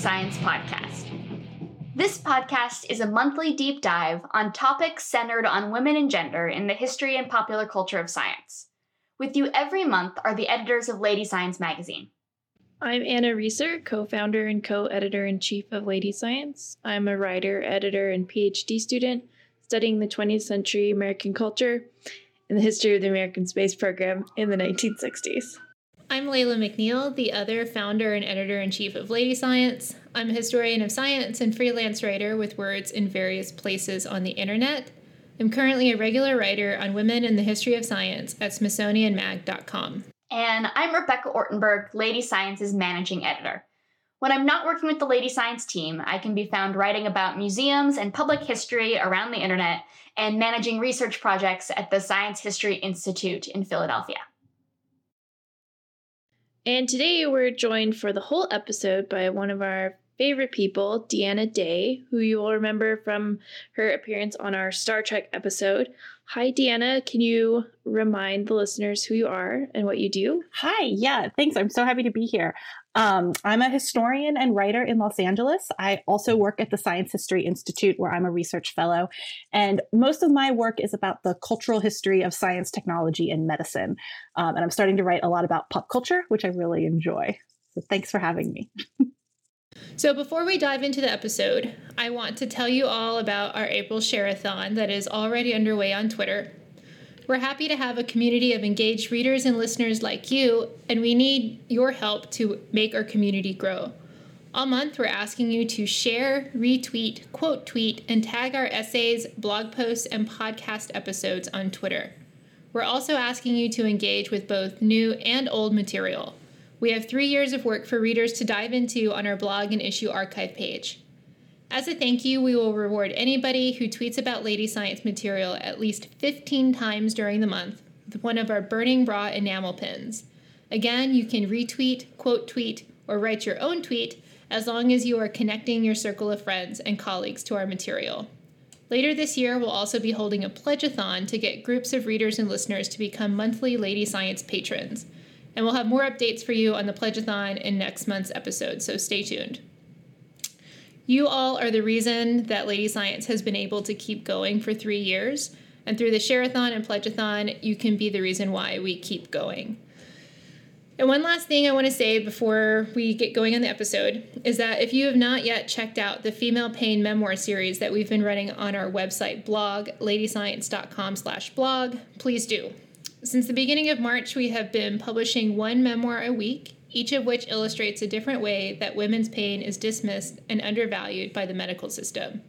Science Podcast. This podcast is a monthly deep dive on topics centered on women and gender in the history and popular culture of science. With you every month are the editors of Lady Science magazine. I'm Anna Reeser, co founder and co editor in chief of Lady Science. I'm a writer, editor, and PhD student studying the 20th century American culture and the history of the American space program in the 1960s. I'm Leila McNeill, the other founder and editor in chief of Lady Science. I'm a historian of science and freelance writer with words in various places on the internet. I'm currently a regular writer on women in the history of science at SmithsonianMag.com. And I'm Rebecca Ortenberg, Lady Science's managing editor. When I'm not working with the Lady Science team, I can be found writing about museums and public history around the internet and managing research projects at the Science History Institute in Philadelphia. And today we're joined for the whole episode by one of our favorite people, Deanna Day, who you will remember from her appearance on our Star Trek episode. Hi, Deanna. Can you remind the listeners who you are and what you do? Hi, yeah, thanks. I'm so happy to be here. Um, I'm a historian and writer in Los Angeles. I also work at the Science History Institute, where I'm a research fellow. And most of my work is about the cultural history of science, technology, and medicine. Um, and I'm starting to write a lot about pop culture, which I really enjoy. So thanks for having me. So, before we dive into the episode, I want to tell you all about our April Shareathon that is already underway on Twitter. We're happy to have a community of engaged readers and listeners like you, and we need your help to make our community grow. All month, we're asking you to share, retweet, quote tweet, and tag our essays, blog posts, and podcast episodes on Twitter. We're also asking you to engage with both new and old material. We have three years of work for readers to dive into on our blog and issue archive page. As a thank you, we will reward anybody who tweets about Lady Science material at least 15 times during the month with one of our Burning Bra enamel pins. Again, you can retweet, quote tweet, or write your own tweet as long as you are connecting your circle of friends and colleagues to our material. Later this year, we'll also be holding a pledgeathon to get groups of readers and listeners to become monthly Lady Science patrons. And we'll have more updates for you on the pledgeathon in next month's episode, so stay tuned. You all are the reason that Lady Science has been able to keep going for three years. And through the Shareathon and Pledgeathon, you can be the reason why we keep going. And one last thing I want to say before we get going on the episode is that if you have not yet checked out the Female Pain Memoir series that we've been running on our website blog, ladyscience.com slash blog, please do. Since the beginning of March, we have been publishing one memoir a week, each of which illustrates a different way that women's pain is dismissed and undervalued by the medical system.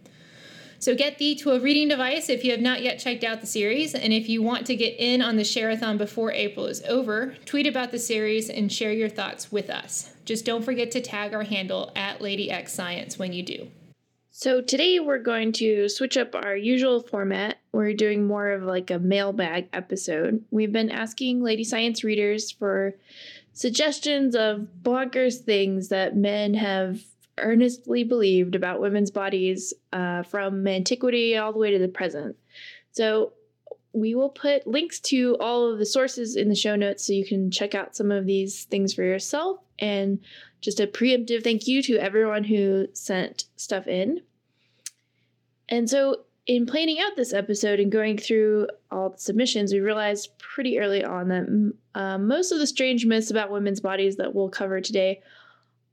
So get thee to a reading device if you have not yet checked out the series, and if you want to get in on the Shareathon before April is over, tweet about the series and share your thoughts with us. Just don't forget to tag our handle at LadyXScience when you do. So today we're going to switch up our usual format. We're doing more of like a mailbag episode. We've been asking Lady Science readers for suggestions of bonkers things that men have earnestly believed about women's bodies uh, from antiquity all the way to the present. So we will put links to all of the sources in the show notes so you can check out some of these things for yourself. And just a preemptive thank you to everyone who sent stuff in. And so, in planning out this episode and going through all the submissions, we realized pretty early on that uh, most of the strange myths about women's bodies that we'll cover today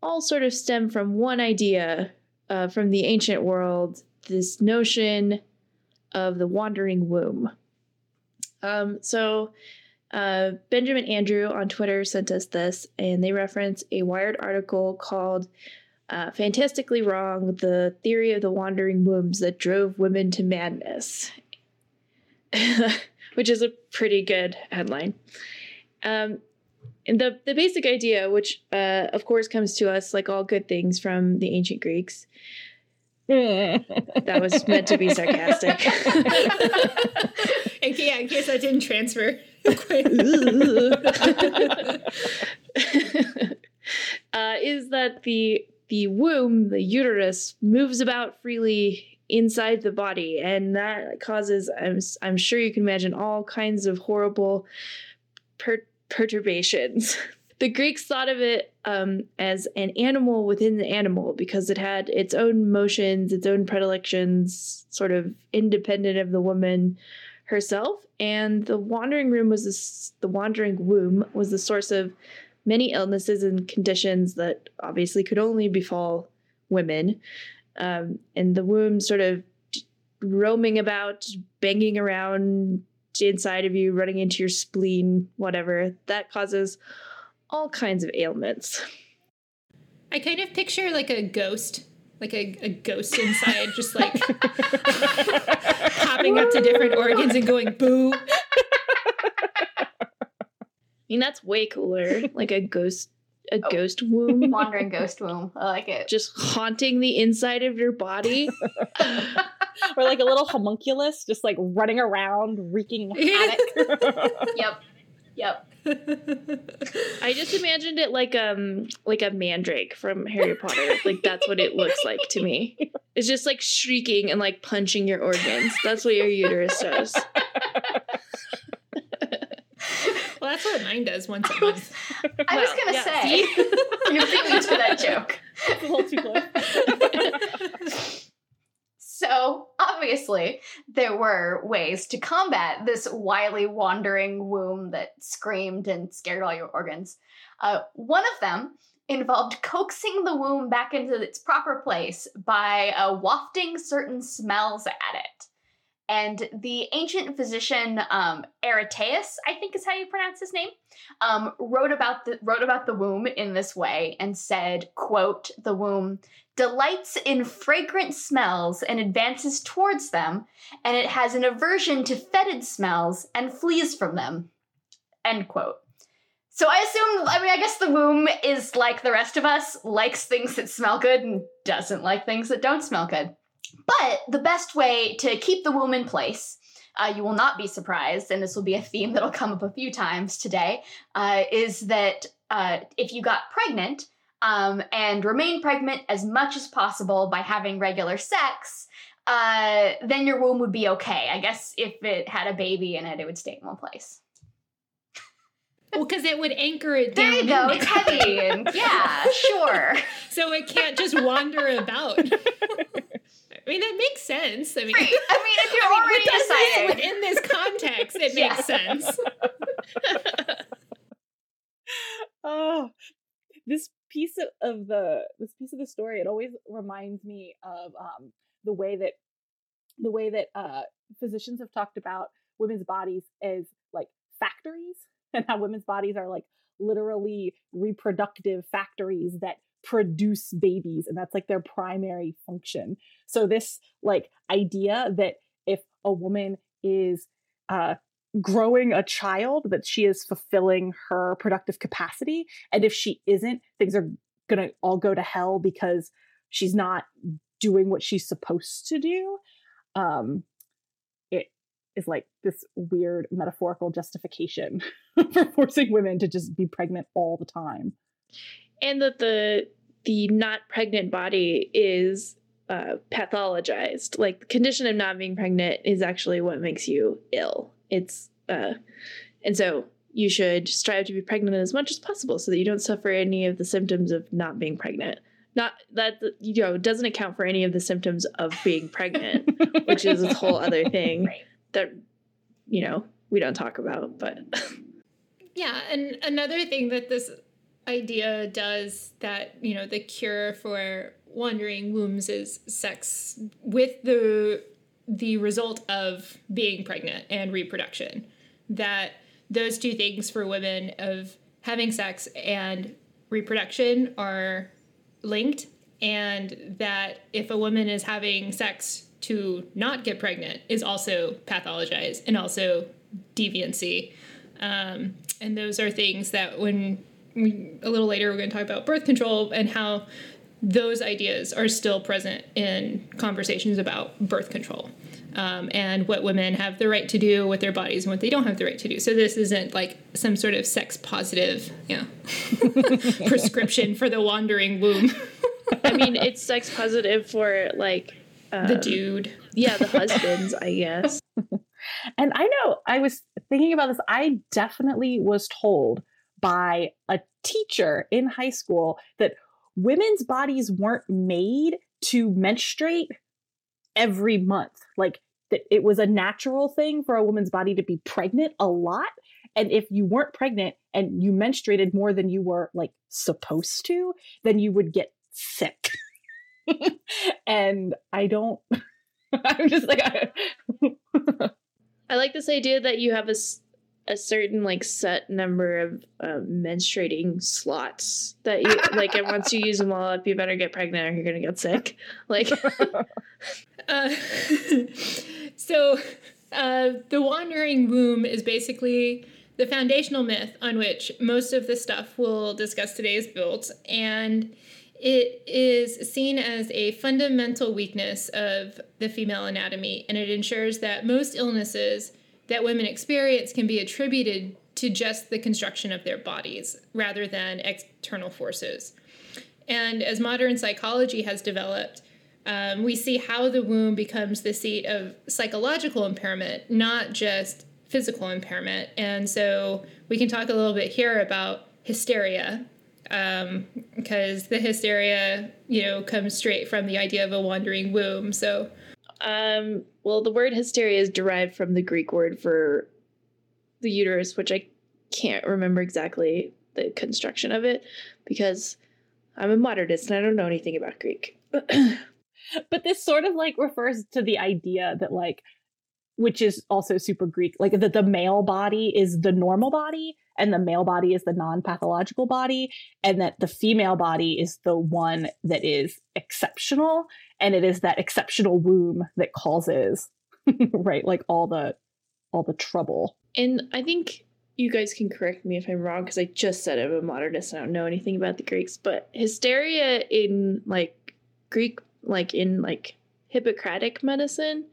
all sort of stem from one idea uh, from the ancient world this notion of the wandering womb. Um, so, uh, Benjamin Andrew on Twitter sent us this, and they reference a Wired article called uh, Fantastically Wrong The Theory of the Wandering Wombs That Drove Women to Madness, which is a pretty good headline. Um, and the, the basic idea, which uh, of course comes to us like all good things from the ancient Greeks, that was meant to be sarcastic. in, yeah, in case I didn't transfer. uh, is that the the womb, the uterus, moves about freely inside the body, and that causes, I'm, I'm sure you can imagine, all kinds of horrible per- perturbations. the Greeks thought of it um, as an animal within the animal because it had its own motions, its own predilections, sort of independent of the woman herself. And the wandering room was this, the wandering womb was the source of many illnesses and conditions that obviously could only befall women. Um, and the womb sort of roaming about, banging around inside of you, running into your spleen, whatever, that causes all kinds of ailments. I kind of picture like a ghost, like a, a ghost inside, just like popping up to different organs and going boo. I mean, that's way cooler. Like a ghost, a oh. ghost womb, wandering ghost womb. I like it. Just haunting the inside of your body, or like a little homunculus, just like running around, wreaking havoc. yep, yep. I just imagined it like um like a mandrake from Harry Potter. Like that's what it looks like to me. It's just like shrieking and like punching your organs. That's what your uterus does. Well, that's what mine does once a month. I well, was gonna yeah, say you're feelings for that joke. a little too close. so obviously, there were ways to combat this wily, wandering womb that screamed and scared all your organs. Uh, one of them involved coaxing the womb back into its proper place by uh, wafting certain smells at it. And the ancient physician um, Aretaeus, I think is how you pronounce his name, um, wrote about the wrote about the womb in this way and said, "quote The womb delights in fragrant smells and advances towards them, and it has an aversion to fetid smells and flees from them." End quote. So I assume, I mean, I guess the womb is like the rest of us, likes things that smell good and doesn't like things that don't smell good. But the best way to keep the womb in place, uh, you will not be surprised, and this will be a theme that'll come up a few times today, uh, is that uh, if you got pregnant um, and remain pregnant as much as possible by having regular sex, uh, then your womb would be okay. I guess if it had a baby in it, it would stay in one place. Well, because it would anchor it down. There you go. It's heavy, and yeah, sure. So it can't just wander about. I mean, that makes sense. I mean, right. I mean, if you're I mean, already deciding within this context, it yeah. makes sense. oh, this piece of, of, the this piece of the story it always reminds me of um, the way that the way that uh, physicians have talked about women's bodies as like factories and how women's bodies are like literally reproductive factories that produce babies and that's like their primary function. So this like idea that if a woman is uh growing a child that she is fulfilling her productive capacity and if she isn't things are going to all go to hell because she's not doing what she's supposed to do um it is like this weird metaphorical justification for forcing women to just be pregnant all the time. And that the the not pregnant body is uh, pathologized. Like the condition of not being pregnant is actually what makes you ill. It's uh, and so you should strive to be pregnant as much as possible so that you don't suffer any of the symptoms of not being pregnant. Not that you know doesn't account for any of the symptoms of being pregnant, which is a whole other thing right. that you know we don't talk about. But yeah, and another thing that this idea does that you know the cure for wandering wombs is sex with the the result of being pregnant and reproduction. That those two things for women of having sex and reproduction are linked and that if a woman is having sex to not get pregnant is also pathologized and also deviancy. Um, and those are things that when a little later, we're going to talk about birth control and how those ideas are still present in conversations about birth control um, and what women have the right to do with their bodies and what they don't have the right to do. So this isn't like some sort of sex positive, you know, prescription for the wandering womb. I mean, it's sex positive for like um, the dude. Yeah, the husbands, I guess. And I know I was thinking about this. I definitely was told by a teacher in high school that women's bodies weren't made to menstruate every month. Like that it was a natural thing for a woman's body to be pregnant a lot. And if you weren't pregnant and you menstruated more than you were like supposed to, then you would get sick. and I don't, I'm just like, I, I like this idea that you have a, a certain like set number of uh, menstruating slots that you like, and once you use them all up, you better get pregnant or you're gonna get sick. Like, uh, so uh, the wandering womb is basically the foundational myth on which most of the stuff we'll discuss today is built, and it is seen as a fundamental weakness of the female anatomy, and it ensures that most illnesses that women experience can be attributed to just the construction of their bodies rather than external forces. And as modern psychology has developed, um, we see how the womb becomes the seat of psychological impairment, not just physical impairment. And so we can talk a little bit here about hysteria, because um, the hysteria, you know, comes straight from the idea of a wandering womb. So, um, well, the word hysteria is derived from the Greek word for the uterus, which I can't remember exactly the construction of it because I'm a modernist and I don't know anything about Greek. but this sort of like refers to the idea that like which is also super Greek, like that the male body is the normal body and the male body is the non pathological body, and that the female body is the one that is exceptional. And it is that exceptional womb that causes, right, like all the all the trouble. And I think you guys can correct me if I'm wrong because I just said I'm a modernist. I don't know anything about the Greeks, but hysteria in like Greek, like in like Hippocratic medicine,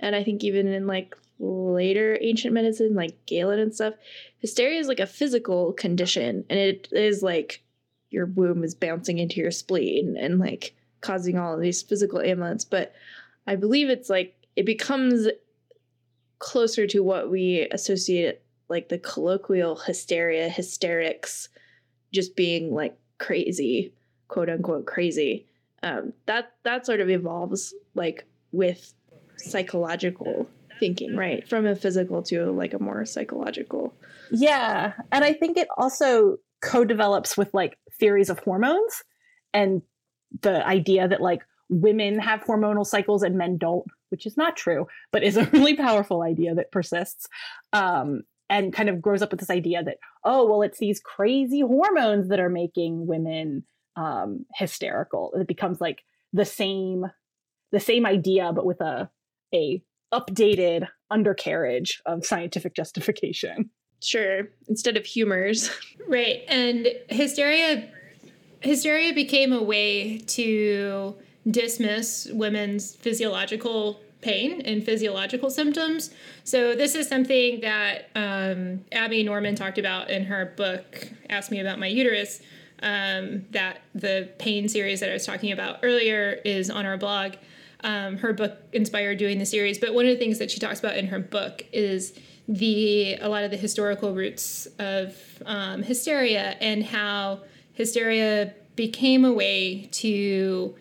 and I think even in like later ancient medicine, like Galen and stuff, hysteria is like a physical condition, and it is like your womb is bouncing into your spleen and like causing all of these physical ailments. But I believe it's like it becomes closer to what we associate like the colloquial hysteria, hysterics, just being like crazy, quote unquote crazy. Um, that that sort of evolves like with psychological thinking, right? From a physical to like a more psychological. Yeah. And I think it also co develops with like theories of hormones and the idea that like women have hormonal cycles and men don't, which is not true, but is a really powerful idea that persists. Um, and kind of grows up with this idea that, oh, well, it's these crazy hormones that are making women um, hysterical. It becomes like the same the same idea, but with a a updated undercarriage of scientific justification. Sure, instead of humors. Right. And hysteria hysteria became a way to dismiss women's physiological pain and physiological symptoms. So this is something that um, Abby Norman talked about in her book Ask Me About My Uterus. Um, that the pain series that I was talking about earlier is on our blog um, her book inspired doing the series. But one of the things that she talks about in her book is the a lot of the historical roots of um, hysteria and how hysteria became a way to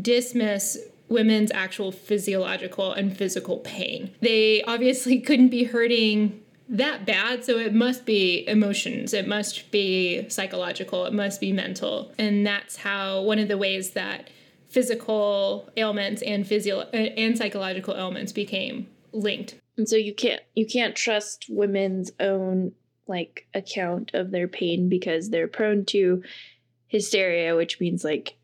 dismiss women's actual physiological and physical pain. They obviously couldn't be hurting that bad, so it must be emotions, it must be psychological, it must be mental. And that's how one of the ways that physical ailments and physio and psychological ailments became linked. And so you can't you can't trust women's own like account of their pain because they're prone to hysteria, which means like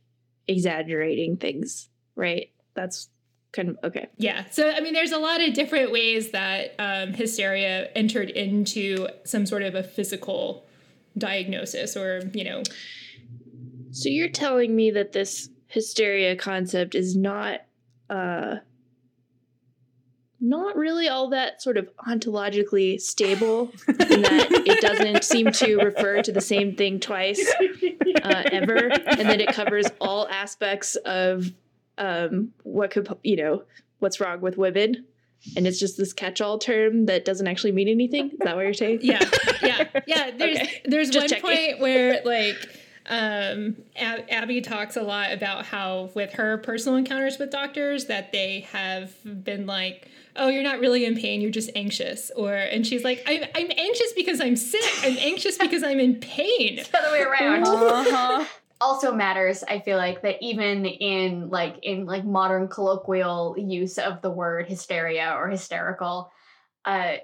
exaggerating things, right? That's kind of okay. Yeah. So I mean, there's a lot of different ways that um, hysteria entered into some sort of a physical diagnosis, or you know. So you're telling me that this hysteria concept is not uh not really all that sort of ontologically stable in that it doesn't seem to refer to the same thing twice uh, ever and that it covers all aspects of um, what could you know what's wrong with women and it's just this catch-all term that doesn't actually mean anything. Is that what you're saying? yeah, yeah, yeah. There's Okay. there's Just one checking. point where like um Ab- Abby talks a lot about how with her personal encounters with doctors that they have been like oh you're not really in pain you're just anxious or and she's like i'm, I'm anxious because i'm sick i'm anxious because i'm in pain the other way around. Uh-huh. also matters i feel like that even in like in like modern colloquial use of the word hysteria or hysterical uh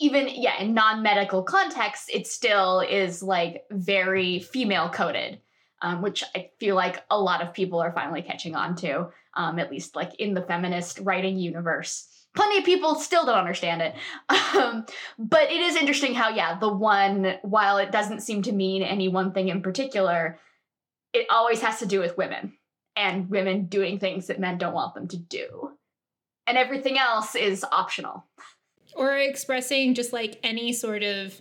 even yeah in non-medical contexts it still is like very female coded um, which i feel like a lot of people are finally catching on to um, at least like in the feminist writing universe plenty of people still don't understand it um, but it is interesting how yeah the one while it doesn't seem to mean any one thing in particular it always has to do with women and women doing things that men don't want them to do. And everything else is optional. Or expressing just like any sort of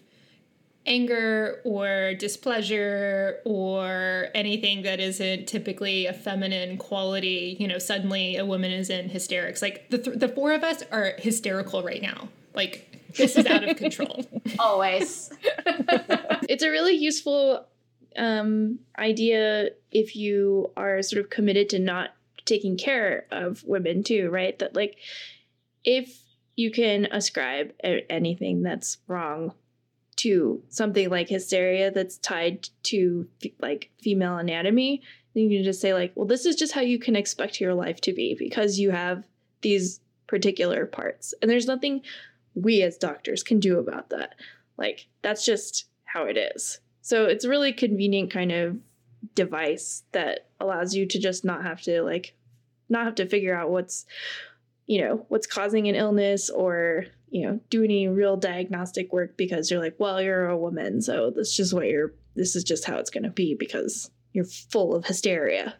anger or displeasure or anything that isn't typically a feminine quality you know suddenly a woman is in hysterics. Like the, th- the four of us are hysterical right now. Like this is out of control. Always. it's a really useful um, idea if you are sort of committed to not taking care of women too right? That like if you can ascribe anything that's wrong to something like hysteria that's tied to like female anatomy then you can just say like well this is just how you can expect your life to be because you have these particular parts. And there's nothing we as doctors can do about that. Like that's just how it is. So it's a really convenient kind of device that allows you to just not have to like not have to figure out what's you know what's causing an illness or you know do any real diagnostic work because you're like well you're a woman so that's just what you're this is just how it's going to be because you're full of hysteria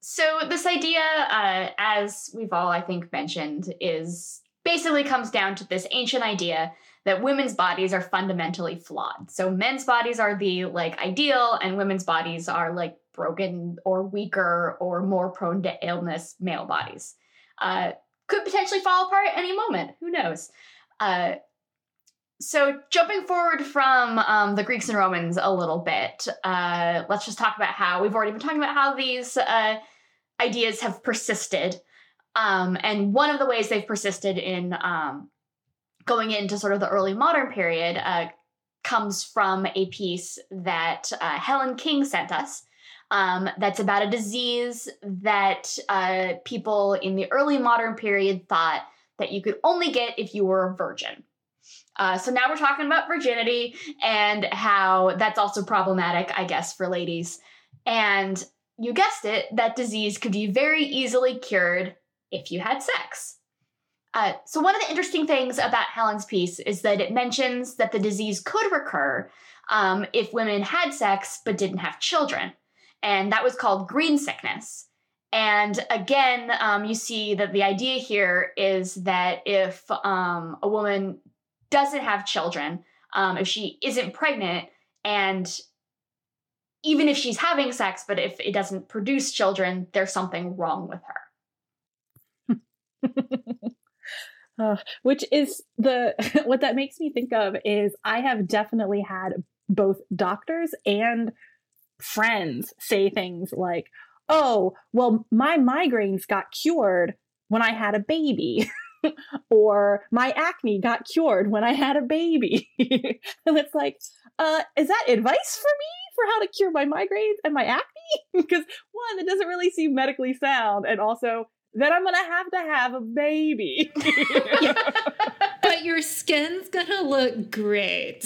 So this idea, uh, as we've all I think mentioned, is basically comes down to this ancient idea that women's bodies are fundamentally flawed. So men's bodies are the like ideal, and women's bodies are like broken or weaker or more prone to illness. Male bodies uh, could potentially fall apart at any moment. Who knows? Uh, so jumping forward from um, the Greeks and Romans a little bit, uh, let's just talk about how we've already been talking about how these uh, ideas have persisted. Um, and one of the ways they've persisted in um, going into sort of the early modern period uh, comes from a piece that uh, Helen King sent us. Um, that's about a disease that uh, people in the early modern period thought that you could only get if you were a virgin. Uh, so now we're talking about virginity and how that's also problematic, I guess, for ladies. And you guessed it, that disease could be very easily cured if you had sex. Uh, so, one of the interesting things about Helen's piece is that it mentions that the disease could recur um, if women had sex but didn't have children. And that was called green sickness. And again, um, you see that the idea here is that if um, a woman doesn't have children, um, if she isn't pregnant, and even if she's having sex, but if it doesn't produce children, there's something wrong with her. Uh, which is the what that makes me think of is I have definitely had both doctors and friends say things like, "Oh, well, my migraines got cured when I had a baby." or my acne got cured when I had a baby. and it's like, uh, is that advice for me for how to cure my migraines and my acne? because one, it doesn't really seem medically sound, and also then I'm gonna have to have a baby. but your skin's gonna look great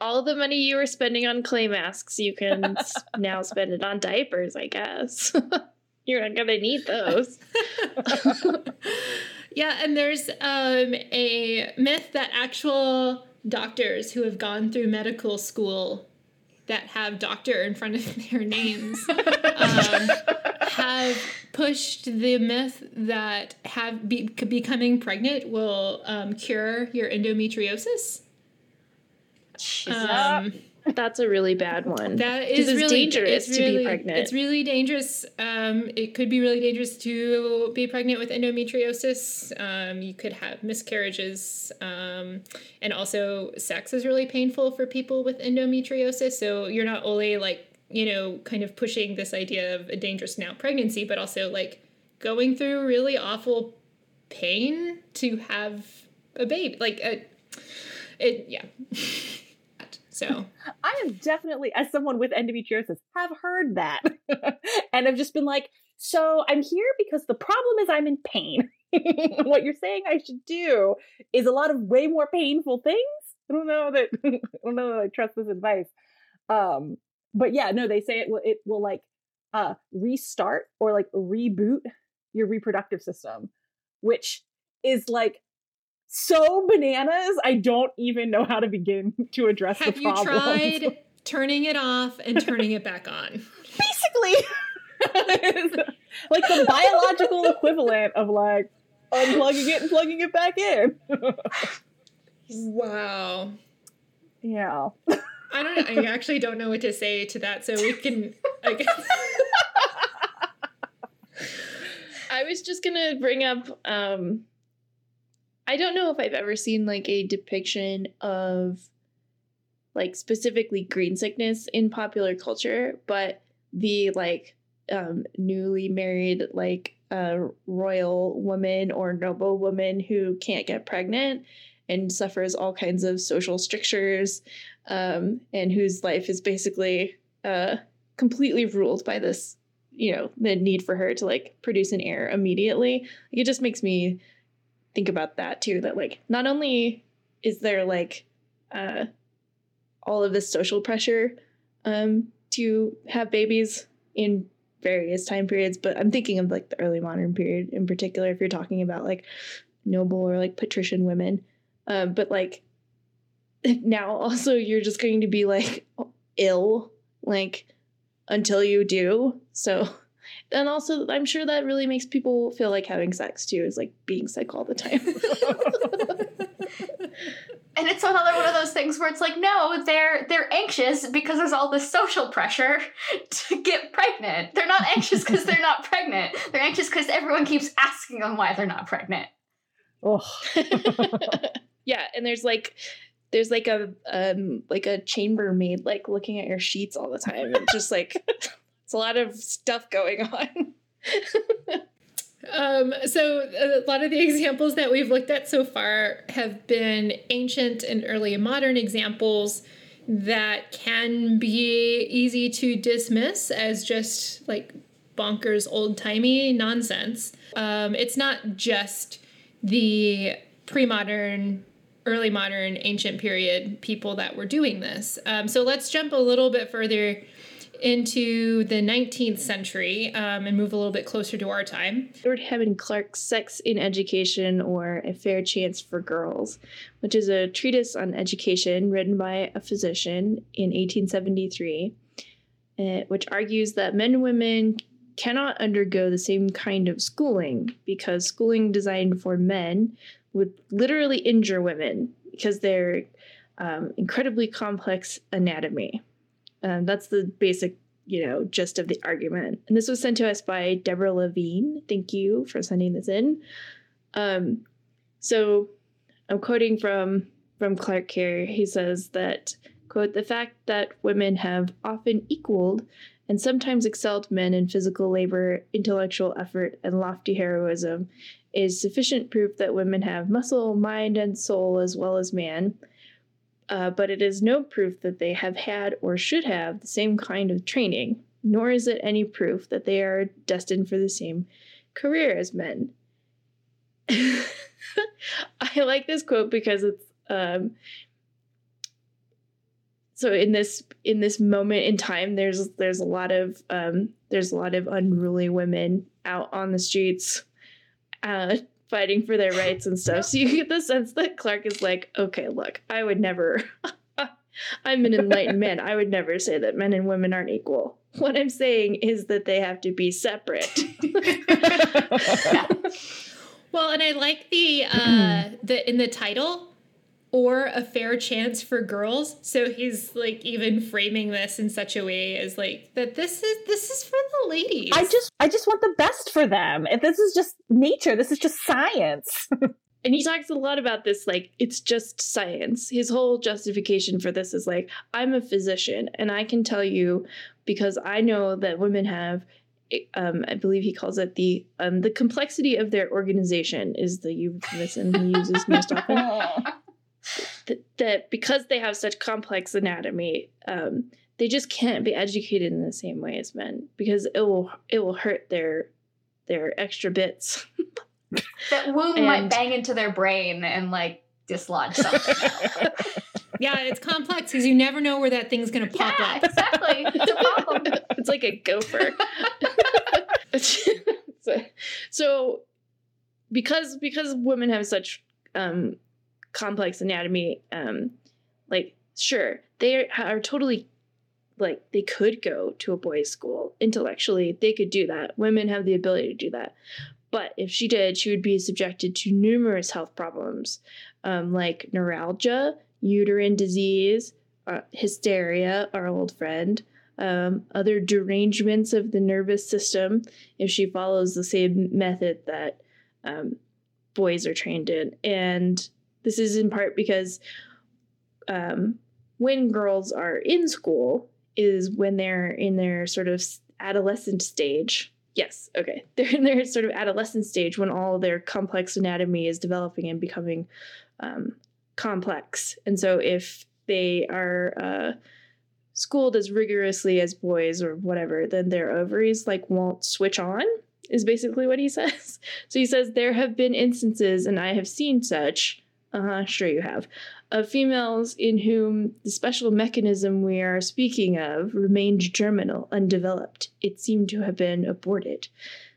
all the money you were spending on clay masks you can now spend it on diapers i guess you're not gonna need those yeah, and there's um, a myth that actual doctors who have gone through medical school that have doctor in front of their names um, have pushed the myth that have be, becoming pregnant will um, cure your endometriosis. Jesus. Um, That's a really bad one. That is it's really dangerous it's to really, be pregnant. It's really dangerous. Um, it could be really dangerous to be pregnant with endometriosis. Um, you could have miscarriages, um, and also sex is really painful for people with endometriosis. So you're not only like you know kind of pushing this idea of a dangerous now pregnancy, but also like going through really awful pain to have a baby. Like a, it, yeah. So I am definitely, as someone with endometriosis, have heard that and I've just been like, so I'm here because the problem is I'm in pain. what you're saying I should do is a lot of way more painful things. I don't know that I don't know that I trust this advice. Um, but yeah, no, they say it will it will like uh restart or like reboot your reproductive system, which is like so bananas. I don't even know how to begin to address have the you tried turning it off and turning it back on? Basically, like the biological equivalent of like unplugging it and plugging it back in. wow. yeah. I don't. I actually don't know what to say to that. So we can. I guess. I was just gonna bring up. Um, I don't know if I've ever seen like a depiction of, like specifically green sickness in popular culture, but the like um, newly married like uh, royal woman or noble woman who can't get pregnant and suffers all kinds of social strictures, um, and whose life is basically uh, completely ruled by this you know the need for her to like produce an heir immediately it just makes me think about that too that like not only is there like uh all of this social pressure um to have babies in various time periods but i'm thinking of like the early modern period in particular if you're talking about like noble or like patrician women um but like now also you're just going to be like ill like until you do. So, and also, I'm sure that really makes people feel like having sex too, is like being sick all the time. and it's another one of those things where it's like, no, they're they're anxious because there's all this social pressure to get pregnant. They're not anxious because they're not pregnant. They're anxious because everyone keeps asking them why they're not pregnant. Oh. yeah, and there's like there's like a um like a chambermaid like looking at your sheets all the time and just like it's a lot of stuff going on um, so a lot of the examples that we've looked at so far have been ancient and early modern examples that can be easy to dismiss as just like bonkers old-timey nonsense um, it's not just the pre-modern early modern, ancient period people that were doing this. Um, so let's jump a little bit further into the 19th century um, and move a little bit closer to our time. Edward Hammond Clarke's Sex in Education or A Fair Chance for Girls, which is a treatise on education written by a physician in 1873, uh, which argues that men and women cannot undergo the same kind of schooling because schooling designed for men would literally injure women because they're um, incredibly complex anatomy. Um, that's the basic, you know, gist of the argument. And this was sent to us by Deborah Levine. Thank you for sending this in. Um, so I'm quoting from from Clarke here. He says that quote the fact that women have often equaled and sometimes excelled men in physical labor, intellectual effort, and lofty heroism is sufficient proof that women have muscle, mind, and soul as well as man. Uh, but it is no proof that they have had or should have the same kind of training, nor is it any proof that they are destined for the same career as men. I like this quote because it's um, so in this in this moment in time there's there's a lot of um, there's a lot of unruly women out on the streets uh, fighting for their rights and stuff. So you get the sense that Clarke is like, okay, look, I would never, I'm an enlightened man. I would never say that men and women aren't equal. What I'm saying is that they have to be separate. Well, and I like the uh the in the title or a fair chance for girls. So he's like even framing this in such a way as like that this is this is for the ladies. I just I just want the best for them. If this is just nature, this is just science. and he talks a lot about this like it's just science. His whole justification for this is like I'm a physician and I can tell you because I know that women have um, I believe he calls it the um, the complexity of their organization is the euphemism he uses most often. that, that because they have such complex anatomy, um, they just can't be educated in the same way as men because it will it will hurt their their extra bits. that womb and, might bang into their brain and like dislodge something. yeah, it's complex because you never know where that thing's gonna pop yeah, up. Exactly, it's a problem. it's like a gopher. so, so, because because women have such um, complex anatomy, um, like sure they are totally like they could go to a boys' school intellectually. They could do that. Women have the ability to do that. But if she did, she would be subjected to numerous health problems um, like neuralgia, uterine disease, uh, hysteria, our old friend, um, other derangements of the nervous system if she follows the same method that um, boys are trained in. And this is in part because um, when girls are in school is when they're in their sort of adolescent stage. Yes, okay. They're in their sort of adolescent stage when all their complex anatomy is developing and becoming um, complex. And so if they are uh, schooled as rigorously as boys or whatever, then their ovaries like won't switch on, is basically what he says. So he says, There have been instances, and I have seen such, uh huh, sure you have, of females in whom the special mechanism we are speaking of remained germinal, undeveloped. It seemed to have been aborted.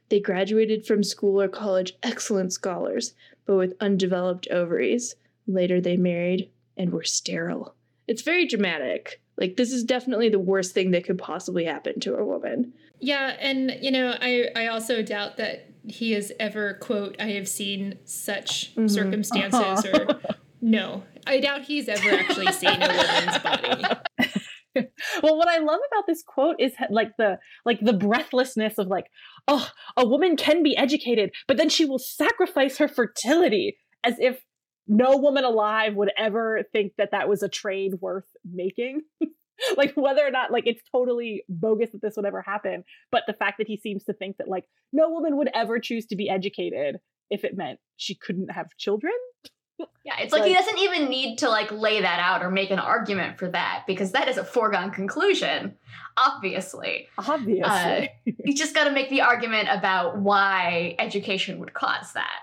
They graduated from school or college excellent scholars, but with undeveloped ovaries. Later they married and were sterile. It's very dramatic. Like this is definitely the worst thing that could possibly happen to a woman. Yeah, and you know, I I also doubt that he has ever quote I have seen such mm-hmm. circumstances or no. I doubt he's ever actually seen a woman's body. well what i love about this quote is like the like the breathlessness of like oh a woman can be educated but then she will sacrifice her fertility as if no woman alive would ever think that that was a trade worth making. like whether or not like it's totally bogus that this would ever happen, but the fact that he seems to think that like no woman would ever choose to be educated if it meant she couldn't have children. Yeah, it's like, like, he doesn't even need to like lay that out or make an argument for that because that is a foregone conclusion. Obviously, obviously, uh, you just got to make the argument about why education would cause that.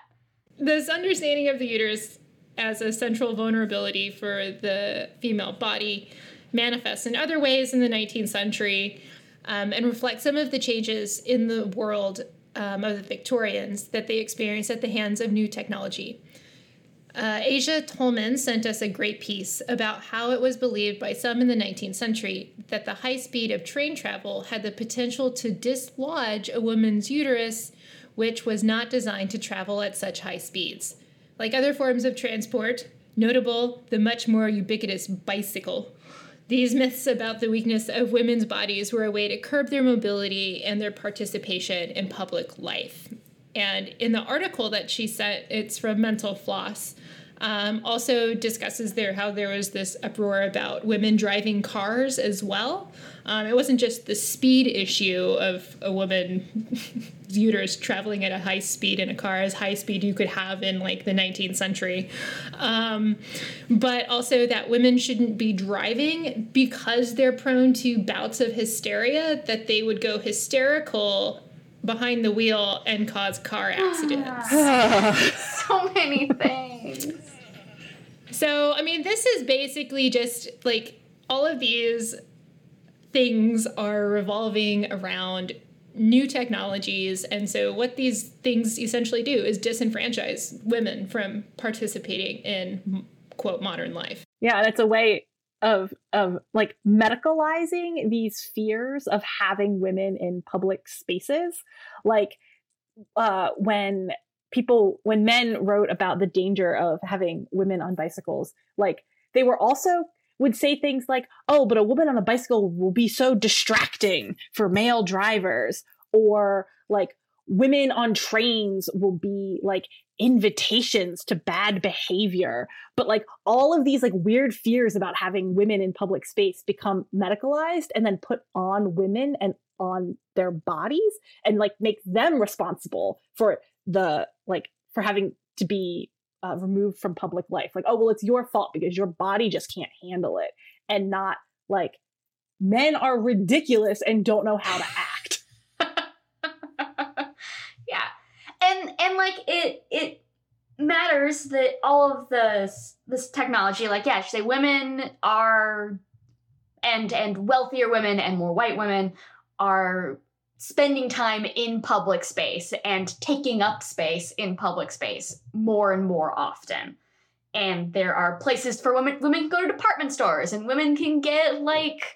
This understanding of the uterus as a central vulnerability for the female body manifests in other ways in the 19th century um, and reflects some of the changes in the world um, of the Victorians that they experienced at the hands of new technology. Uh, Asia Tolman sent us a great piece about how it was believed by some in the 19th century that the high speed of train travel had the potential to dislodge a woman's uterus, which was not designed to travel at such high speeds. Like other forms of transport, notable the much more ubiquitous bicycle. These myths about the weakness of women's bodies were a way to curb their mobility and their participation in public life. And in the article that she sent, it's from Mental Floss, um, also discusses there how there was this uproar about women driving cars as well. Um, it wasn't just the speed issue of a woman uterus traveling at a high speed in a car, as high speed you could have in like the 19th century, um, but also that women shouldn't be driving because they're prone to bouts of hysteria, that they would go hysterical behind the wheel and cause car accidents. so many things. So, I mean, this is basically just like all of these things are revolving around new technologies. And so, what these things essentially do is disenfranchise women from participating in, quote, modern life. Yeah, and it's a way of of like medicalizing these fears of having women in public spaces like uh when people when men wrote about the danger of having women on bicycles, like they were also would say things like, "Oh, but a woman on a bicycle will be so distracting for male drivers," or like women on trains will be like invitations to bad behavior. But like all of these like weird fears about having women in public space become medicalized and then put on women and on their bodies and like make them responsible for the like for having to be uh, removed from public life. Like oh well it's your fault because your body just can't handle it. And not like men are ridiculous and don't know how to act. Yeah. And and like it it matters that all of this this technology like yeah say women are and and wealthier women and more white women are spending time in public space and taking up space in public space more and more often. And there are places for women women can go to department stores and women can get like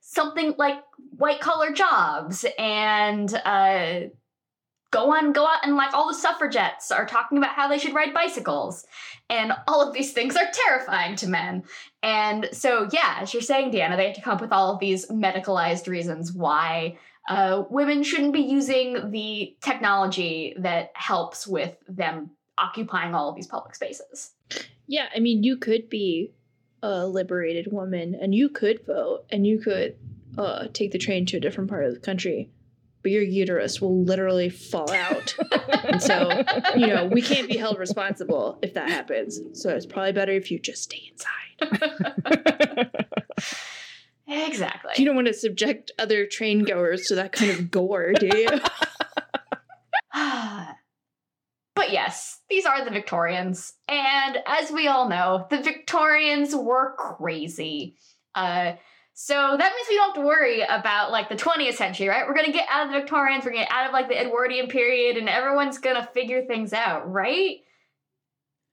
something like white collar jobs and uh go on go out and like all the suffragettes are talking about how they should ride bicycles and all of these things are terrifying to men and so yeah as you're saying deanna they have to come up with all of these medicalized reasons why uh, women shouldn't be using the technology that helps with them occupying all of these public spaces. Yeah, I mean, you could be a liberated woman and you could vote and you could uh, take the train to a different part of the country, but your uterus will literally fall out. and so, you know, we can't be held responsible if that happens. So it's probably better if you just stay inside. Exactly. You don't want to subject other train goers to that kind of gore, do you? but yes, these are the Victorians. And as we all know, the Victorians were crazy. Uh, so that means we don't have to worry about like the 20th century, right? We're gonna get out of the Victorians, we're gonna get out of like the Edwardian period, and everyone's gonna figure things out, right?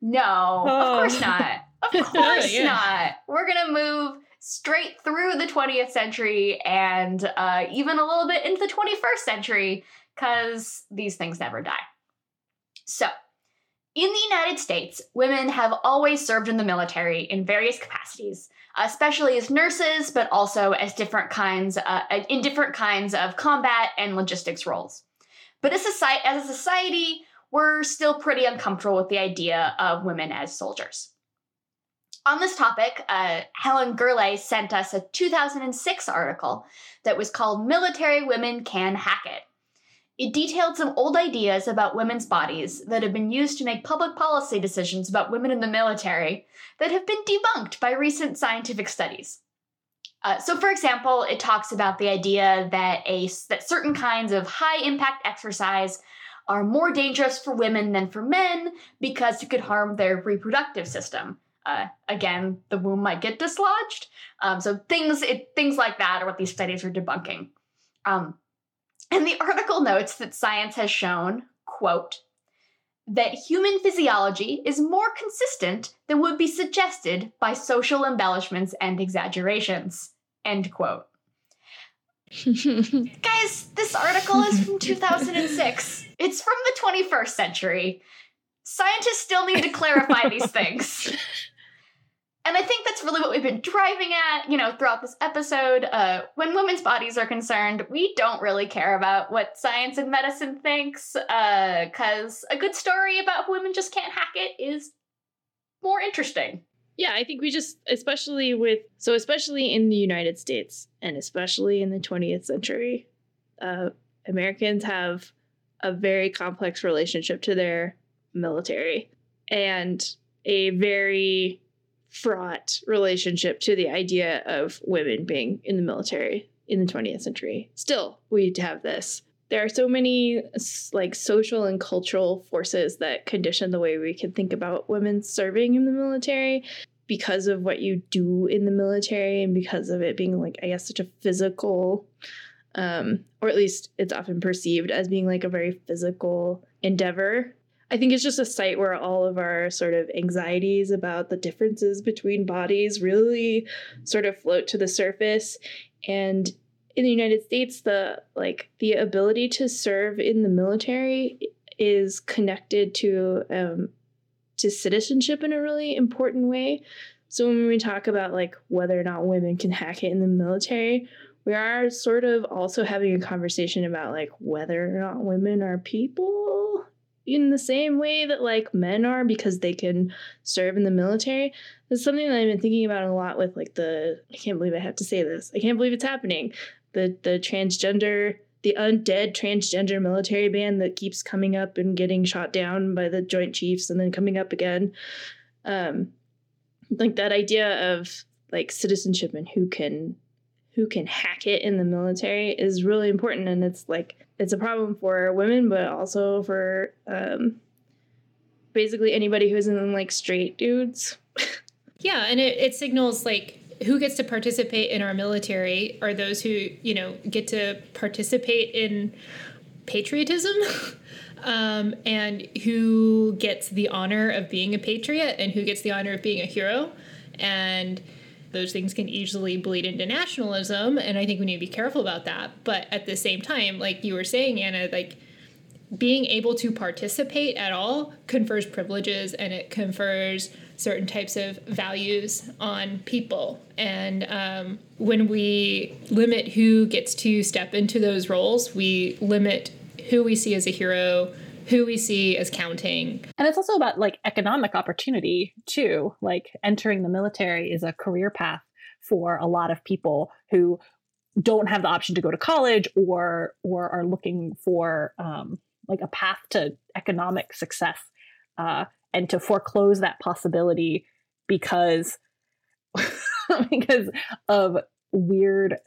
No, oh. of course not. Of course yeah. not. We're gonna move straight through the 20th century and uh, even a little bit into the 21st century because these things never die. So, in the United States, women have always served in the military in various capacities, especially as nurses, but also as different kinds uh, in different kinds of combat and logistics roles. But as a society, we're still pretty uncomfortable with the idea of women as soldiers. On this topic, uh, Helen Gurley sent us a 2006 article that was called Military Women Can Hack It. It detailed some old ideas about women's bodies that have been used to make public policy decisions about women in the military that have been debunked by recent scientific studies. Uh, so, for example, it talks about the idea that a that certain kinds of high impact exercise are more dangerous for women than for men because it could harm their reproductive system, uh, again, the womb might get dislodged. Um, so things it, things like that are what these studies are debunking. Um, and the article notes that science has shown, quote, that human physiology is more consistent than would be suggested by social embellishments and exaggerations. End quote. Guys, this article is from 2006. It's from the 21st century. Scientists still need to clarify these things. and I think that's really what we've been driving at, you know, throughout this episode. Uh, when women's bodies are concerned, we don't really care about what science and medicine thinks, because uh, a good story about women just can't hack it is more interesting. Yeah, I think we just, especially with, so especially in the United States and especially in the 20th century, uh, Americans have a very complex relationship to their military and a very fraught relationship to the idea of women being in the military in the 20th century. Still, we have this. There are so many like social and cultural forces that condition the way we can think about women serving in the military because of what you do in the military and because of it being like I guess such a physical um or at least it's often perceived as being like a very physical endeavor I think it's just a site where all of our sort of anxieties about the differences between bodies really sort of float to the surface. And in the United States, the like the ability to serve in the military is connected to um, to citizenship in a really important way. So when we talk about like whether or not women can hack it in the military, we are sort of also having a conversation about like whether or not women are people in the same way that like men are because they can serve in the military. That's something that I've been thinking about a lot with like the I can't believe I have to say this. I can't believe it's happening. The the transgender the undead transgender military band that keeps coming up and getting shot down by the Joint Chiefs and then coming up again. Um, like that idea of like citizenship and who can who can hack it in the military is really important. And it's like it's a problem for women but also for um, basically anybody who isn't like straight dudes. Yeah and it, it signals like who gets to participate in our military are those who you know get to participate in patriotism um, and who gets the honor of being a patriot and who gets the honor of being a hero. And those things can easily bleed into nationalism and i think we need to be careful about that but at the same time like you were saying anna like being able to participate at all confers privileges and it confers certain types of values on people. And um, when we limit who gets to step into those roles, we limit who we see as a hero, who we see as counting. And it's also about like economic opportunity too. Like entering the military is a career path for a lot of people who don't have the option to go to college or or are looking for um, like a path to economic success uh, and to foreclose that possibility because because of weird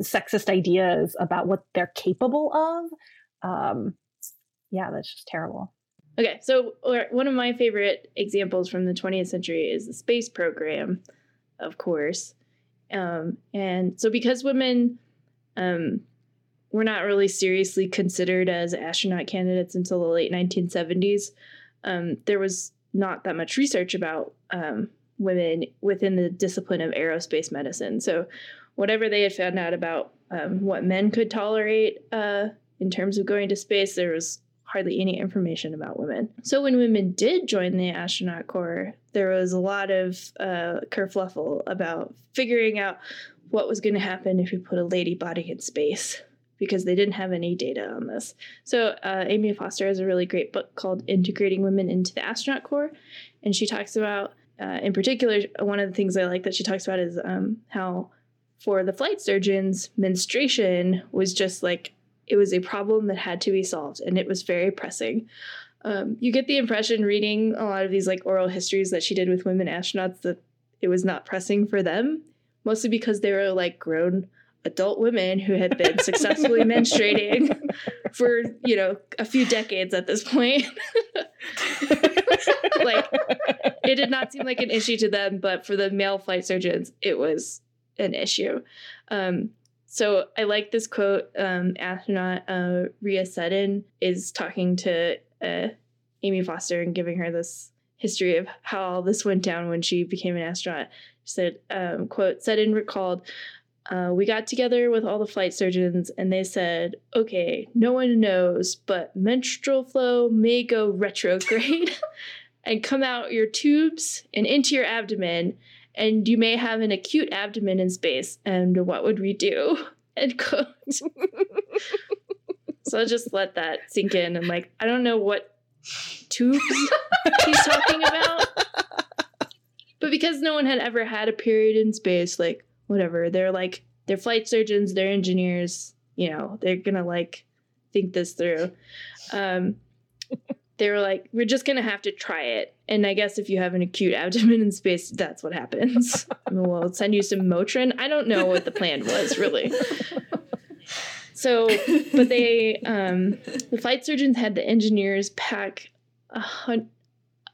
sexist ideas about what they're capable of um, yeah that's just terrible okay so one of my favorite examples from the 20th century is the space program of course um, and so because women um, were not really seriously considered as astronaut candidates until the late 1970s. Um, there was not that much research about um, women within the discipline of aerospace medicine. So, whatever they had found out about um, what men could tolerate uh, in terms of going to space, there was hardly any information about women. So, when women did join the astronaut corps, there was a lot of uh, kerfluffle about figuring out what was going to happen if you put a lady body in space because they didn't have any data on this. So uh, Amy Foster has a really great book called Integrating Women into the Astronaut Corps, and she talks about, uh, in particular, one of the things I like that she talks about is um, how for the flight surgeons, menstruation was just like it was a problem that had to be solved, and it was very pressing. Um, you get the impression reading a lot of these like oral histories that she did with women astronauts that it was not pressing for them, mostly because they were like grown adult women who had been successfully menstruating for you know a few decades at this point like it did not seem like an issue to them but for the male flight surgeons it was an issue um, so i like this quote um, astronaut uh, Rhea Seddon is talking to uh, amy foster and giving her this history of how all this went down when she became an astronaut. She said um, quote Seddon recalled uh, we got together with all the flight surgeons and they said, okay, no one knows, but menstrual flow may go retrograde and come out your tubes and into your abdomen, and you may have an acute abdomen in space. And what would we do? End quote. so I'll just let that sink in. And like, I don't know what tubes he's talking about. But because no one had ever had a period in space, like whatever. They're like they're flight surgeons, they're engineers, you know, they're gonna like think this through. Um, they were like, we're just gonna have to try it. And I guess if you have an acute abdomen in space, that's what happens. we'll send you some Motrin. I don't know what the plan was really. So, but they, um, the flight surgeons had the engineers pack a hundred.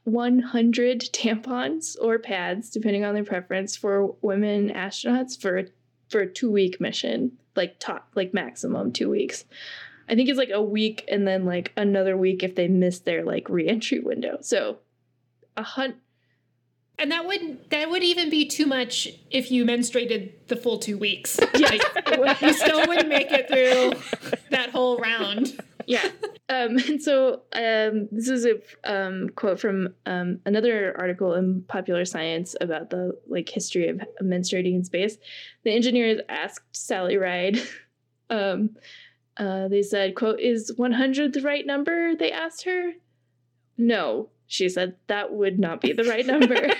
100 tampons or pads, depending on their preference, for women astronauts for for a two week mission, like top, like maximum two weeks. I think it's like a week and then like another week if they miss their like reentry window. So a hunt. And that would that would even be too much if you menstruated the full two weeks. Yeah, like, you still wouldn't make it through that whole round. Yeah, um, Um, and so um, this is a um, quote from um, another article in Popular Science about the like history of menstruating in space. The engineers asked Sally Ride. uh, they said, "quote Is 100 the right number?" They asked her. No, she said that would not be the right number. and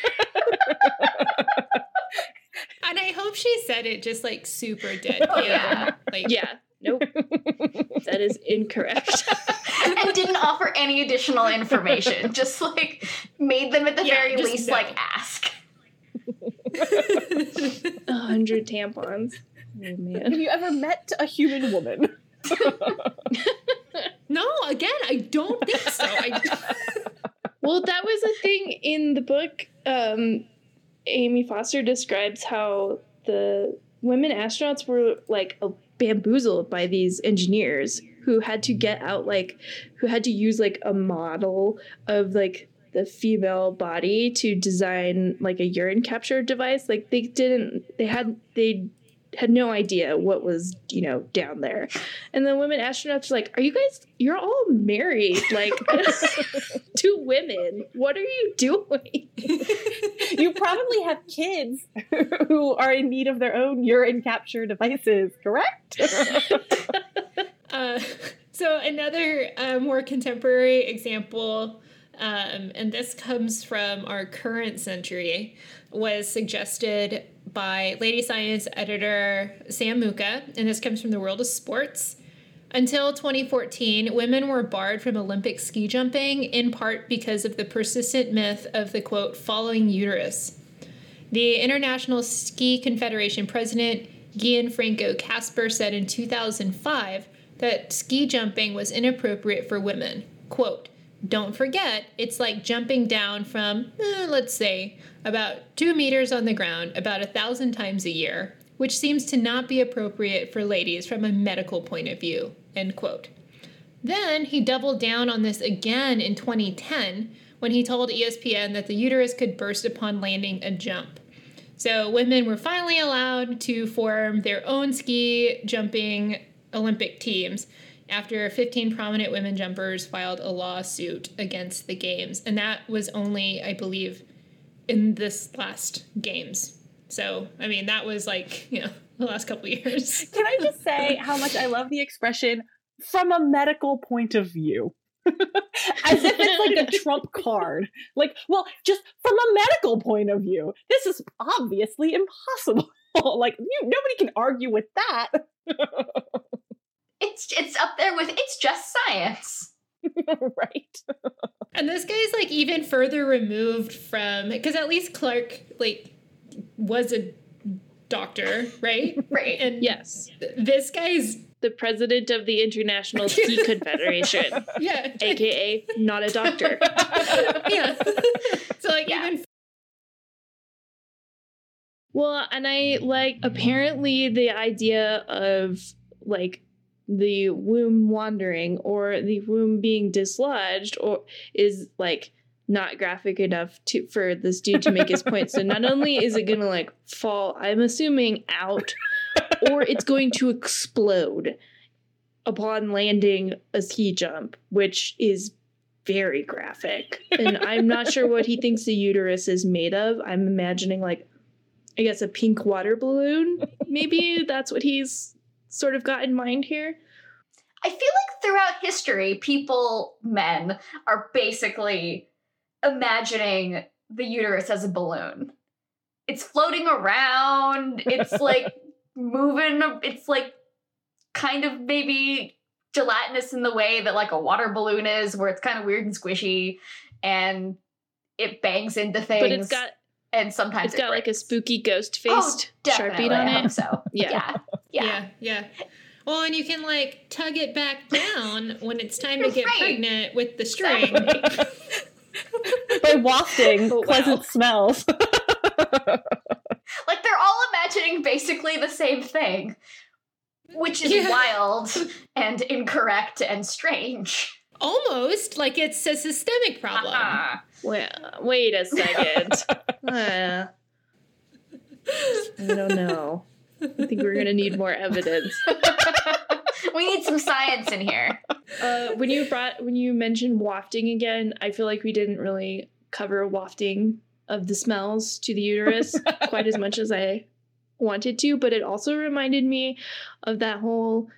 I hope she said it just like super dead. Yeah. Like yeah, nope, that is incorrect. and didn't offer any additional information. Just like made them at the Yeah, very least no. like ask. A hundred tampons. Oh man. Have you ever met a human woman? no, again, I don't think so. I, Well, that was a thing in the book. Um, Amy Foster describes how the women astronauts were like bamboozled by these engineers who had to get out like who had to use like a model of like the female body to design like a urine capture device like they didn't they had they had no idea what was you know down there. And the women astronauts are like are you guys you're all married like two women. What are you doing? You probably have kids who are in need of their own urine capture devices, correct? Uh, so another uh, more contemporary example, um, and this comes from our current century, was suggested by Lady Science editor Sam Muka, and this comes from the world of sports. Until 2014, women were barred from Olympic ski jumping in part because of the persistent myth of the quote, following uterus. The International Ski Confederation president, Gianfranco Kasper, said in 2005 that ski jumping was inappropriate for women. Quote, don't forget, it's like jumping down from, eh, let's say, about two meters on the ground about a thousand times a year, which seems to not be appropriate for ladies from a medical point of view. End quote. Then he doubled down on this again in 2010 when he told ESPN that the uterus could burst upon landing a jump. So women were finally allowed to form their own ski jumping Olympic teams after 15 prominent women jumpers filed a lawsuit against the games. And that was only, I believe, in this last games. So, I mean, that was like, you know, the last couple years. Can I just say how much I love the expression from a medical point of view? As if it's like a trump card. Like, well, just from a medical point of view, this is obviously impossible. like, you, nobody can argue with that. It's it's up there with it's just science. right? And this guy's like even further removed from because at least Clarke like was a doctor, right? Right. And yes this guy's the president of the international ski confederation yeah, aka not a doctor yeah. so like Yeah. even Well, and I like apparently the idea of like the womb wandering or the womb being dislodged or is like not graphic enough to for this dude to make his point. So not only is it gonna like fall, I'm assuming out, or it's going to explode upon landing a ski jump, which is very graphic. And I'm not sure what he thinks the uterus is made of. I'm imagining like I guess a pink water balloon. Maybe that's what he's sort of got in mind here. I feel like throughout history, people, men, are basically imagining the uterus as a balloon. It's floating around, it's like moving, it's like kind of maybe gelatinous in the way that like a water balloon is, where it's kind of weird and squishy and it bangs into things. But it's got and sometimes it's it got like a spooky ghost Oh, faced definitely, sharpie on it. So Yeah. yeah, yeah. yeah, yeah. Well, and you can like tug it back down when it's time to get Right. pregnant with the string. By wafting Oh, wow. pleasant smells. Like they're all imagining basically the same thing, which is Yeah. wild and incorrect and strange. Almost like it's a systemic problem. Uh-uh. Well, wait a second. Uh, I don't know. I think we're gonna need more evidence. we need some science in here. uh, when you brought when you mentioned wafting again, I feel like we didn't really cover wafting of the smells to the uterus quite as much as I wanted to, but it also reminded me of that whole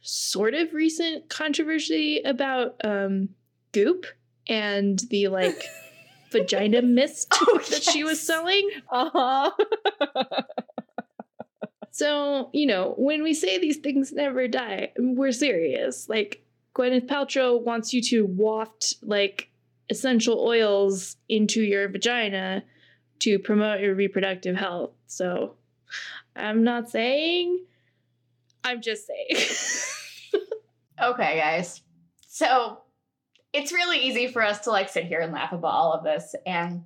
sort of recent controversy about um, goop and the like vagina mist Oh, that she was selling. Uh-huh. So, you know, when we say these things never die, we're serious. Like, Gwyneth Paltrow wants you to waft, like, essential oils into your vagina to promote your reproductive health. So, I'm not saying, I'm just saying. Okay, guys. So it's really easy for us to like sit here and laugh about all of this. And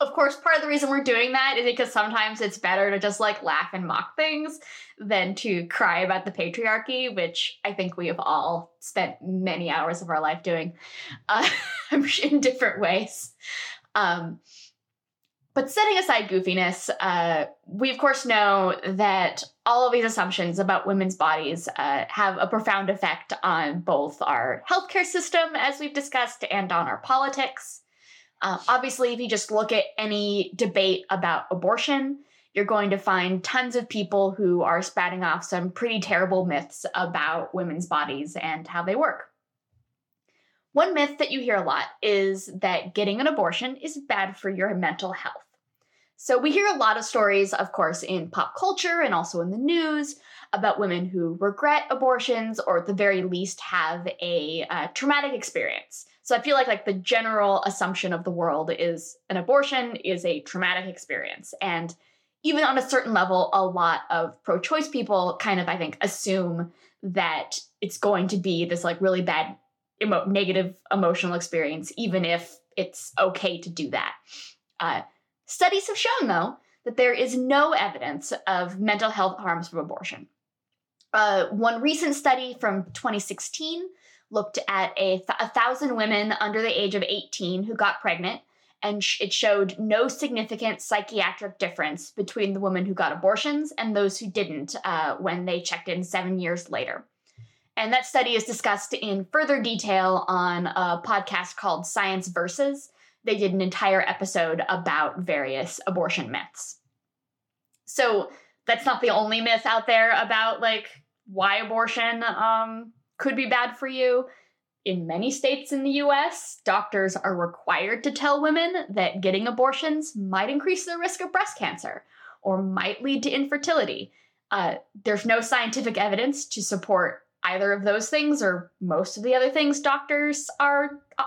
of course, part of the reason we're doing that is because sometimes it's better to just like laugh and mock things than to cry about the patriarchy, which I think we have all spent many hours of our life doing uh, in different ways. Um, but setting aside goofiness, uh, we of course know that all of these assumptions about women's bodies uh, have a profound effect on both our healthcare system, as we've discussed, and on our politics. Uh, obviously, if you just look at any debate about abortion, you're going to find tons of people who are spouting off some pretty terrible myths about women's bodies and how they work. One myth that you hear a lot is that getting an abortion is bad for your mental health. So, we hear a lot of stories, of course, in pop culture and also in the news about women who regret abortions or at the very least have a uh, traumatic experience. So, I feel like like the general assumption of the world is an abortion is a traumatic experience. And even on a certain level, a lot of pro choice people kind of, I think, assume that it's going to be this like really bad emo- negative emotional experience, even if it's okay to do that. Uh, studies have shown, though, that there is no evidence of mental health harms from abortion. Uh, one recent study from 2016 looked at a, th- a thousand women under the age of 18 who got pregnant, and sh- it showed no significant psychiatric difference between the women who got abortions and those who didn't uh, when they checked in seven years later. And that study is discussed in further detail on a podcast called Science Versus. They did an entire episode about various abortion myths. So that's not the only myth out there about like why abortion um, could be bad for you. In many states in the US, doctors are required to tell women that getting abortions might increase their risk of breast cancer or might lead to infertility. Uh, there's no scientific evidence to support either of those things or most of the other things doctors are uh,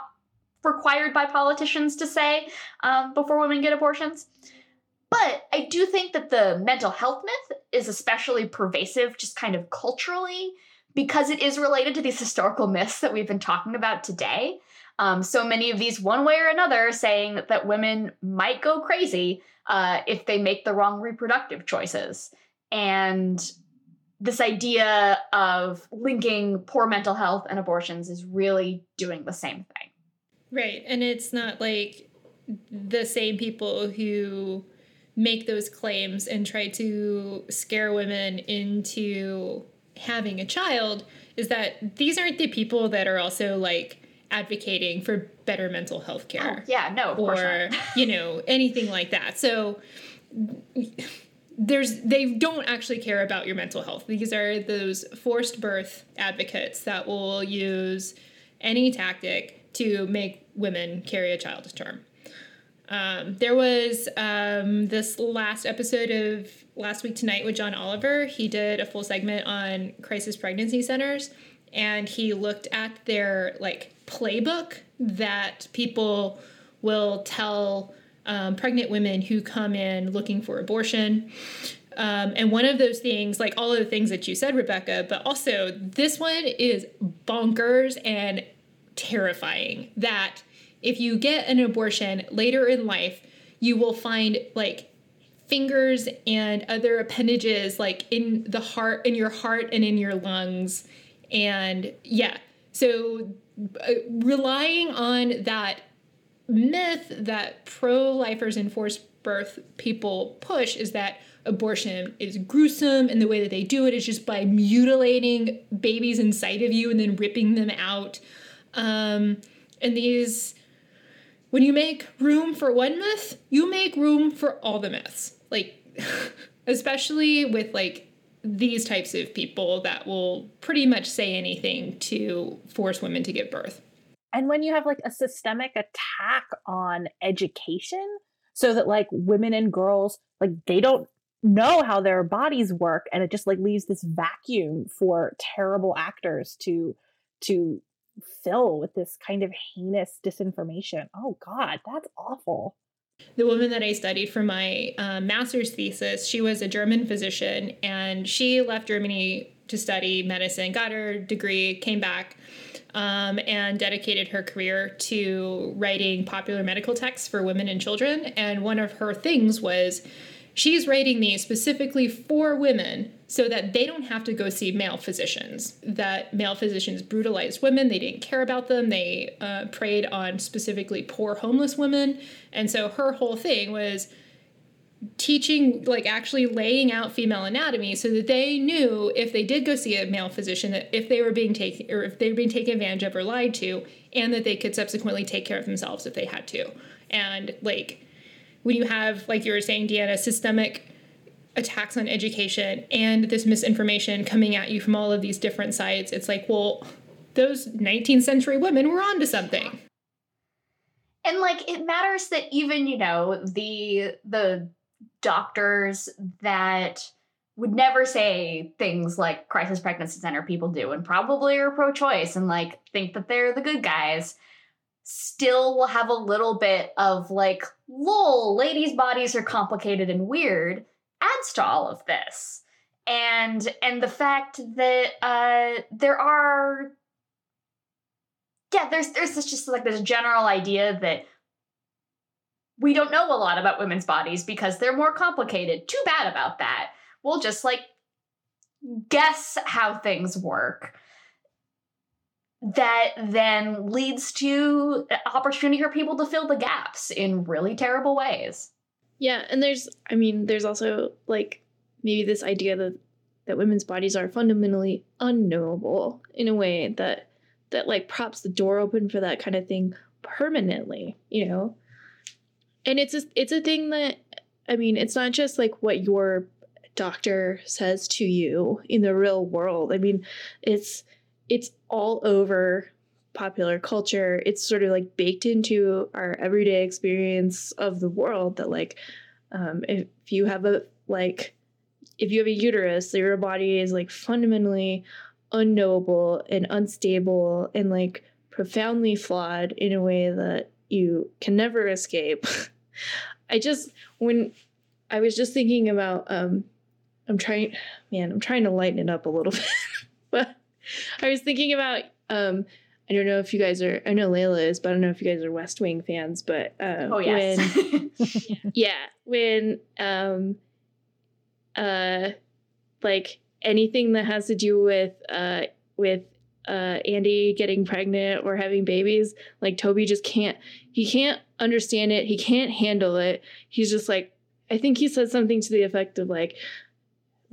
required by politicians to say um, before women get abortions. But I do think that the mental health myth is especially pervasive, just kind of culturally, because it is related to these historical myths that we've been talking about today. Um, so many of these, one way or another, saying that, women might go crazy uh, if they make the wrong reproductive choices. And this idea of linking poor mental health and abortions is really doing the same thing. Right. And it's not like the same people who make those claims and try to scare women into having a child is that these aren't the people that are also like advocating for better mental health care. Oh, yeah, no, of or you know anything like that. So there's they don't actually care about your mental health. These are those forced birth advocates that will use any tactic to make women carry a child to term. Um, there was um, this last episode of Last Week Tonight with John Oliver. He did a full segment on crisis pregnancy centers, and he looked at their like playbook that people will tell um, pregnant women who come in looking for abortion. Um, and one of those things, like all of the things that you said, Rebecca, but also this one is bonkers and terrifying. That if you get an abortion later in life, you will find like fingers and other appendages like in the heart, in your heart, and in your lungs. And yeah, so uh, relying on that myth that pro lifers and forced birth people push is that abortion is gruesome and the way that they do it is just by mutilating babies inside of you and then ripping them out. Um, and these, when you make room for one myth, you make room for all the myths. Like, especially with like these types of people that will pretty much say anything to force women to give birth. And when you have like a systemic attack on education, so that like women and girls, like they don't know how their bodies work and it just like leaves this vacuum for terrible actors to to fill with this kind of heinous disinformation. Oh god, that's awful the woman that I studied for my uh, master's thesis, she was a German physician and she left Germany to study medicine, got her degree, came back, um, and dedicated her career to writing popular medical texts for women and children. And one of her things was she's writing these specifically for women so that they don't have to go see male physicians. That male physicians brutalized women, they didn't care about them, they uh, preyed on specifically poor homeless women. And so her whole thing was teaching like actually laying out female anatomy so that they knew if they did go see a male physician that if they were being taken or if they were being taken advantage of or lied to and that they could subsequently take care of themselves if they had to and like when you have like you were saying deanna systemic attacks on education and this misinformation coming at you from all of these different sides, it's like, well, those 19th century women were onto something. And like it matters that even, you know, the the doctors that would never say things like crisis pregnancy center people do and probably are pro-choice and like think that they're the good guys still will have a little bit of like lol ladies bodies are complicated and weird adds to all of this. And and the fact that uh there are yeah there's there's this just like this general idea that we don't know a lot about women's bodies because they're more complicated. Too bad about that. We'll just like guess how things work that then leads to opportunity for people to fill the gaps in really terrible ways yeah, and there's I mean, there's also like maybe this idea that that women's bodies are fundamentally unknowable in a way that that like props the door open for that kind of thing permanently, you know? And it's a, it's a thing that I mean, it's not just like what your doctor says to you in the real world. I mean, it's it's all over popular culture. It's sort of like baked into our everyday experience of the world that like um, if you have a like if you have a uterus your body is like fundamentally unknowable and unstable and like profoundly flawed in a way that you can never escape. I just when i was just thinking about um i'm trying man i'm trying to lighten it up a little bit but i was thinking about um I don't know if you guys are. I know Leila is, but I don't know if you guys are West Wing fans. But uh, oh yes, when, yeah, when um, uh, like anything that has to do with uh with uh Andy getting pregnant or having babies, like Toby just can't. He can't understand it. He can't handle it. He's just like. I think he said something to the effect of like,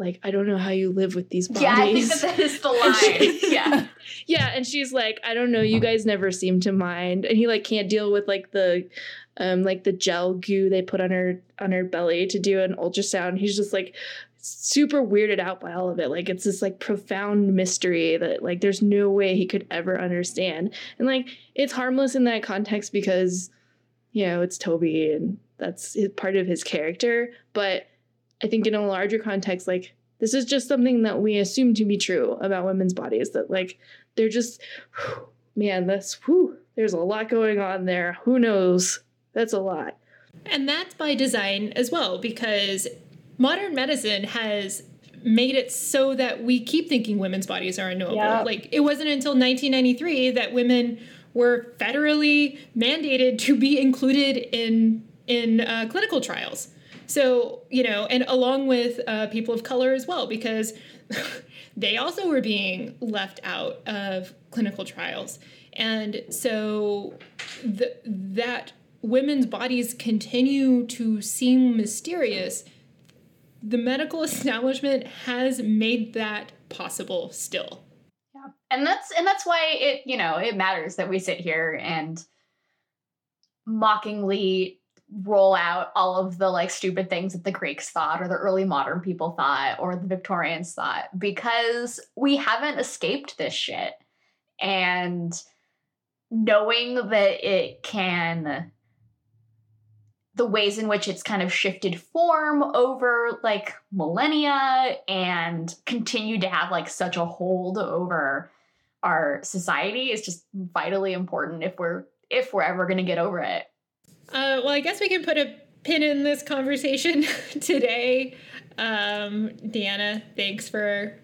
like I don't know how you live with these bodies. Yeah, I think that, that is the line. yeah. Yeah, and she's like, I don't know, you guys never seem to mind. And he like can't deal with like the um like the gel goo they put on her on her belly to do an ultrasound. He's just like super weirded out by all of it. Like it's this like profound mystery that like there's no way he could ever understand. And like it's harmless in that context because you know, it's Toby and that's part of his character, but I think in a larger context, like this is just something that we assume to be true about women's bodies that like they're just whew, man, that's whew, there's a lot going on there. Who knows? That's a lot. And that's by design as well, because modern medicine has made it so that we keep thinking women's bodies are unknowable. Yep. Like it wasn't until 1993 that women were federally mandated to be included in in uh, clinical trials. So, you know, and along with uh, people of color as well, because they also were being left out of clinical trials. And so the, that women's bodies continue to seem mysterious, the medical establishment has made that possible still. Yeah. And that's and that's why it, you know, it matters that we sit here and mockingly roll out all of the like stupid things that the Greeks thought or the early modern people thought or the Victorians thought because we haven't escaped this shit. And knowing that it can the ways in which it's kind of shifted form over like millennia and continued to have like such a hold over our society is just vitally important if we're if we're ever going to get over it. Uh, well, I guess we can put a pin in this conversation today. Um, Deanna, thanks for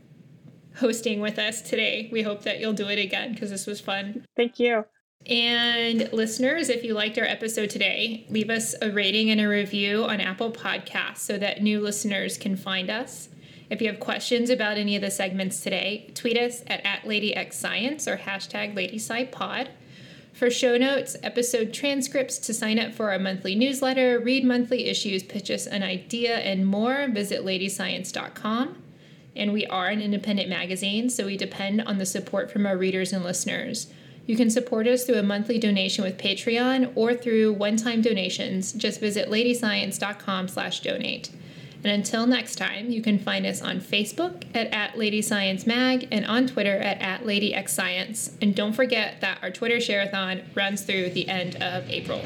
hosting with us today. We hope that you'll do it again because this was fun. Thank you. And listeners, if you liked our episode today, leave us a rating and a review on Apple Podcasts so that new listeners can find us. If you have questions about any of the segments today, tweet us at, at LadyXScience or hashtag LadySciPod. For show notes, episode transcripts, to sign up for our monthly newsletter, read monthly issues, pitch us an idea, and more, visit ladyscience.com. And we are an independent magazine, so we depend on the support from our readers and listeners. You can support us through a monthly donation with Patreon or through one-time donations. Just visit ladyscience.com/donate. And until next time, you can find us on Facebook at, at Lady Science Mag and on Twitter at, at LadyXScience. And don't forget that our Twitter Shareathon runs through the end of April.